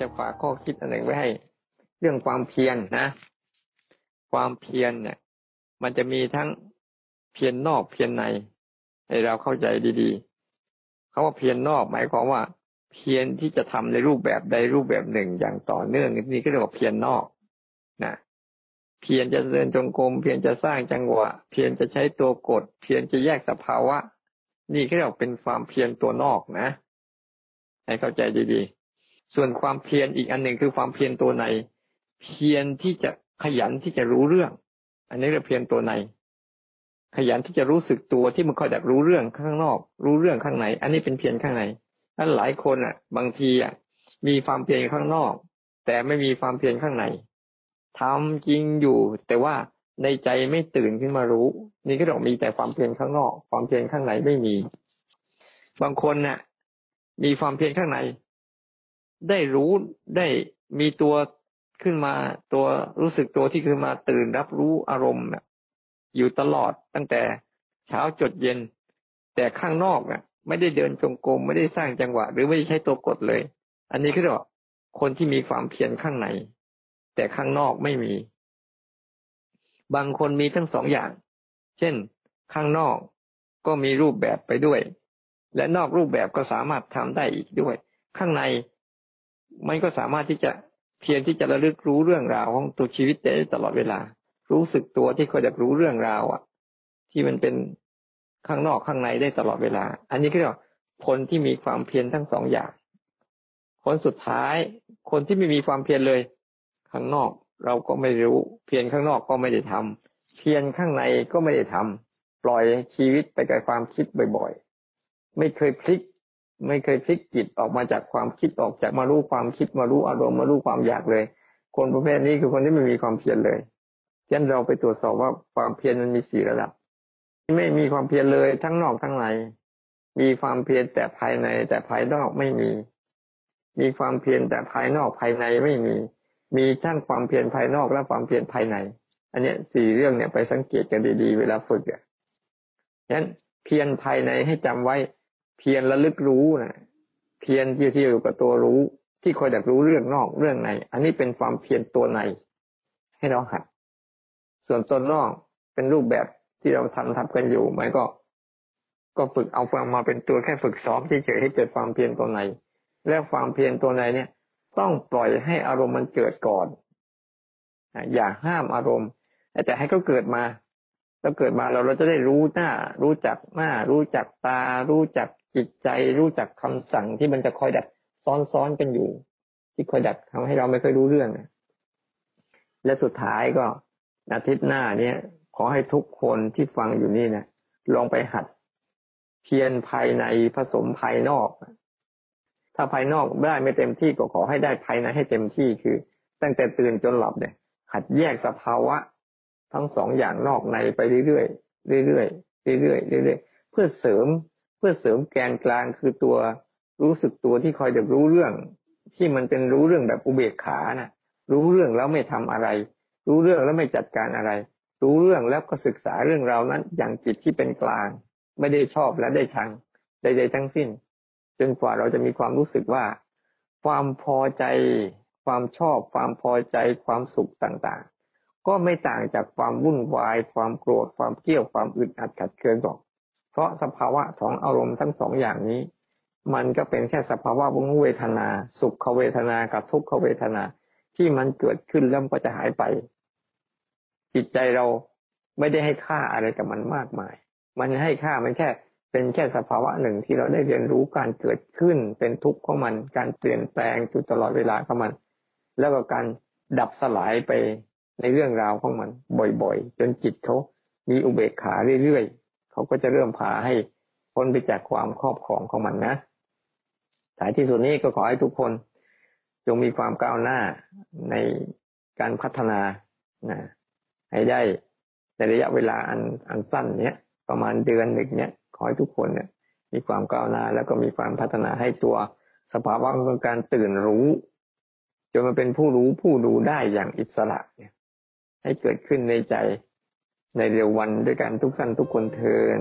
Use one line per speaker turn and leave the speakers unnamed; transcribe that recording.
จะฝากข้อคิดอันหนึ่งไว้ให้ เรื่องความเพียรนนะ ความเพียรเนี่ย มันจะมีทั้งเพียรนนอกเพียรในให้เราเข้าใจดีๆเขาว่าเพียรนนอกหมายความว่า เพียรที่จะทำในรูปแบบใดรูปแบบหนึ่งอย่างต่อเนื่องนี่ก็เรียกว่าเพียรนนอกนะเพียรจะเดินจงกรมเพียรจะสร้างจังหวะ เพียรจะใช้ตัวกด เพียรจะแยกสภาวะ นี่ก็เรียกเป็นความเพียรตัวนอกนะ ให้เข้าใจดีๆ ส่วนความเพียรอีกอันหนึ่งคือความเพียรตัวใน เพียรที่จะขยันที่จะรู้เรื่อง อันนี้เรียกเพียรตัวใน ขยันที่จะรู้สึกตัวที่มันคอยดักรู้เรื่องข้างนอก รู้เรื่องข้างใน อันนี้เป็นเพียรข้างในนั้นหลายคนอะ บางทีอะ มีความเพียรข้างนอก แต่ไม่มีความเพียรข้างในทำจริงอยู่ แต่ว่าในใจไม่ตื่นขึ้นมารู้ นี่ก็ต้องมีแต่ความเพียรข้างนอก ความเพียรข้างในไม่มี บางคนน่ะ มีความเพียรข้างใน ได้รู้ได้มีตัวขึ้นมาตัวรู้สึกตัวที่ขึ้นมาตื่นรับรู้อารมณ์อยู่ตลอดตั้งแต่เช้าจดเย็น แต่ข้างนอกน่ะ ไม่ได้เดินจงกรมไม่ได้สร้างจังหวะ หรือไม่ได้ใช้ตัวกดเลย อันนี้คือว่าคนที่มีความเพียรข้างใน แต่ข้างนอกไม่มี บางคนมีทั้งสองอย่าง เช่น ข้างนอกก็มีรูปแบบไปด้วย และนอกรูปแบบก็สามารถทำได้อีกด้วย ข้างใน มันก็สามารถที่จะเพียรที่จะระลึกรู้เรื่องราวของตัวชีวิตได้ตลอดเวลา รู้สึกตัวที่เขาจะรู้เรื่องราวอะ ที่มันเป็นข้างนอกข้างในได้ตลอดเวลา อันนี้ก็เรียกว่าคนที่มีความเพียรทั้งสองอย่าง คนสุดท้าย คนที่ไม่มีความเพียรเลย ข้างนอกเราก็ไม่รู้ เพียรข้างนอกก็ไม่ได้ทำเพียรข้างในก็ไม่ได้ทำปล่อยชีวิตไปกับความคิดบ่อยๆ ไม่เคยพลิก ไม่เคยพลิกจิตออกมาจากความคิดออกจากมารู้ความคิดมารู้อารมณ์มารู้ความอยากเลย คนประเภทนี้คือคนที่ไม่มีความเพียรเลยฉะนั้นเราไปตรวจสอบว่าความเพียรมันมีสี่ระดับ ไม่มีความเพียรเลยทั้งนอกทั้งในมีความเพียรแต่ภายในแต่ภายนอกไม่มี มีความเพียรแต่ภายนอกภายในไม่มี มีทั้งความเพียรภายนอกและความเพียรภายใน อันนี้สี่เรื่องเนี่ยไปสังเกตกันดีๆ เวลาฝึกอะฉะนั้นเพียรภายในให้จำไว้ เพียรระลึกรู้นะเพียรที่ที่อยู่กับตัวรู้ ที่คอยดักรู้เรื่องนอกเรื่องใน อันนี้เป็นความเพียรตัวใน ให้เราหัด ส่วนตนนอกเป็นรูปแบบที่เราทำทำกันอยู่ไหมก็ ก็ฝึกเอาความมาเป็นตัวแค่ฝึกซ้อมเฉยๆให้เกิดความเพียรตัวใน แล้วความเพียรตัวในเนี่ย ต้องปล่อยให้อารมณ์มันเกิดก่อนอย่าห้ามอารมณ์แต่ให้เขาเกิดมาแล้วเกิดมาเราเราจะได้รู้หน้า รู้จักหน้า รู้จักตา รู้จัก จิตใจรู้จักคำสั่งที่มันจะคอยดักซ้อนๆกันอยู่ ที่คอยดักทำให้เราไม่เคยรู้เรื่องและสุดท้ายก็อาทิตย์หน้าเนี่ยขอให้ทุกคนที่ฟังอยู่นี่นะลองไปหัด เพียรภายในผสมภายนอก ถ้าภายนอกได้ไม่เต็มที่ก็ขอให้ได้ภายในให้เต็มที่คือ ตั้งแต่ตื่นจนหลับเนี่ย หัดแยกสภาวะ ทั้งสองอย่างนอกในไปเรื่อยๆเรื่อยๆเรื่อยๆเรื่อยๆเพื่อเสริม พื่อเสริมแกนกลางคือตัวรู้สึกตัวที่คอยจะรู้เรื่อง ที่มันเป็นรู้เรื่องแบบอุเบกขานะรู้เรื่องแล้วไม่ทำอะไร รู้เรื่องแล้วไม่จัดการอะไร รู้เรื่องแล้วก็ศึกษาเรื่องราวนั้น อย่างจิตที่เป็นกลาง ไม่ได้ชอบและได้ชังใดๆทั้งสิ้น จนกว่าเราจะมีความรู้สึกว่า ความพอใจ ความชอบ ความพอใจ ความสุขต่างๆ ก็ไม่ต่างจากความวุ่นวาย ความโกรธความเกลียวความอึดอัดขัดเคืองหรอก เพราะสภาวะของอารมณ์ทั้งสองอย่างนี้ มันก็เป็นแค่สภาวะวุ้งเวทนา สุขเวทนากับทุกขเวทนาที่มันเกิดขึ้นแล้วก็จะหายไป จิตใจเราไม่ได้ให้ค่าอะไรกับมันมากมาย มันให้ค่ามันแค่เป็นแค่สภาวะหนึ่งที่เราได้เรียนรู้การเกิดขึ้นเป็นทุกข์ของมัน การเปลี่ยนแปลงอยู่ตลอดเวลาของมัน แล้วก็การดับสลายไปในเรื่องราวของมัน บ่อยๆ จนจิตเขามีอุเบกขาเรื่อยๆ เขาก็จะเริ่มพาให้พ้นไปจากความครอบครองของมันนะสายที่สุดนี้ก็ขอให้ทุกคนจงมีความก้าวหน้าในการพัฒนานะให้ได้ในระยะเวลาอันอันสั้นเนี้ยประมาณเดือนหนึ่งเนี้ยขอให้ทุกคนเนี่ย มีความก้าวหน้าแล้วก็มีความพัฒนาให้ตัวสภาวะของการตื่นรู้จนมาเป็นผู้รู้ผู้ดูได้อย่างอิสระเนี่ย ให้เกิดขึ้นในใจ ในเร็ววันด้วยกันทุกท่านทุกคนเทิน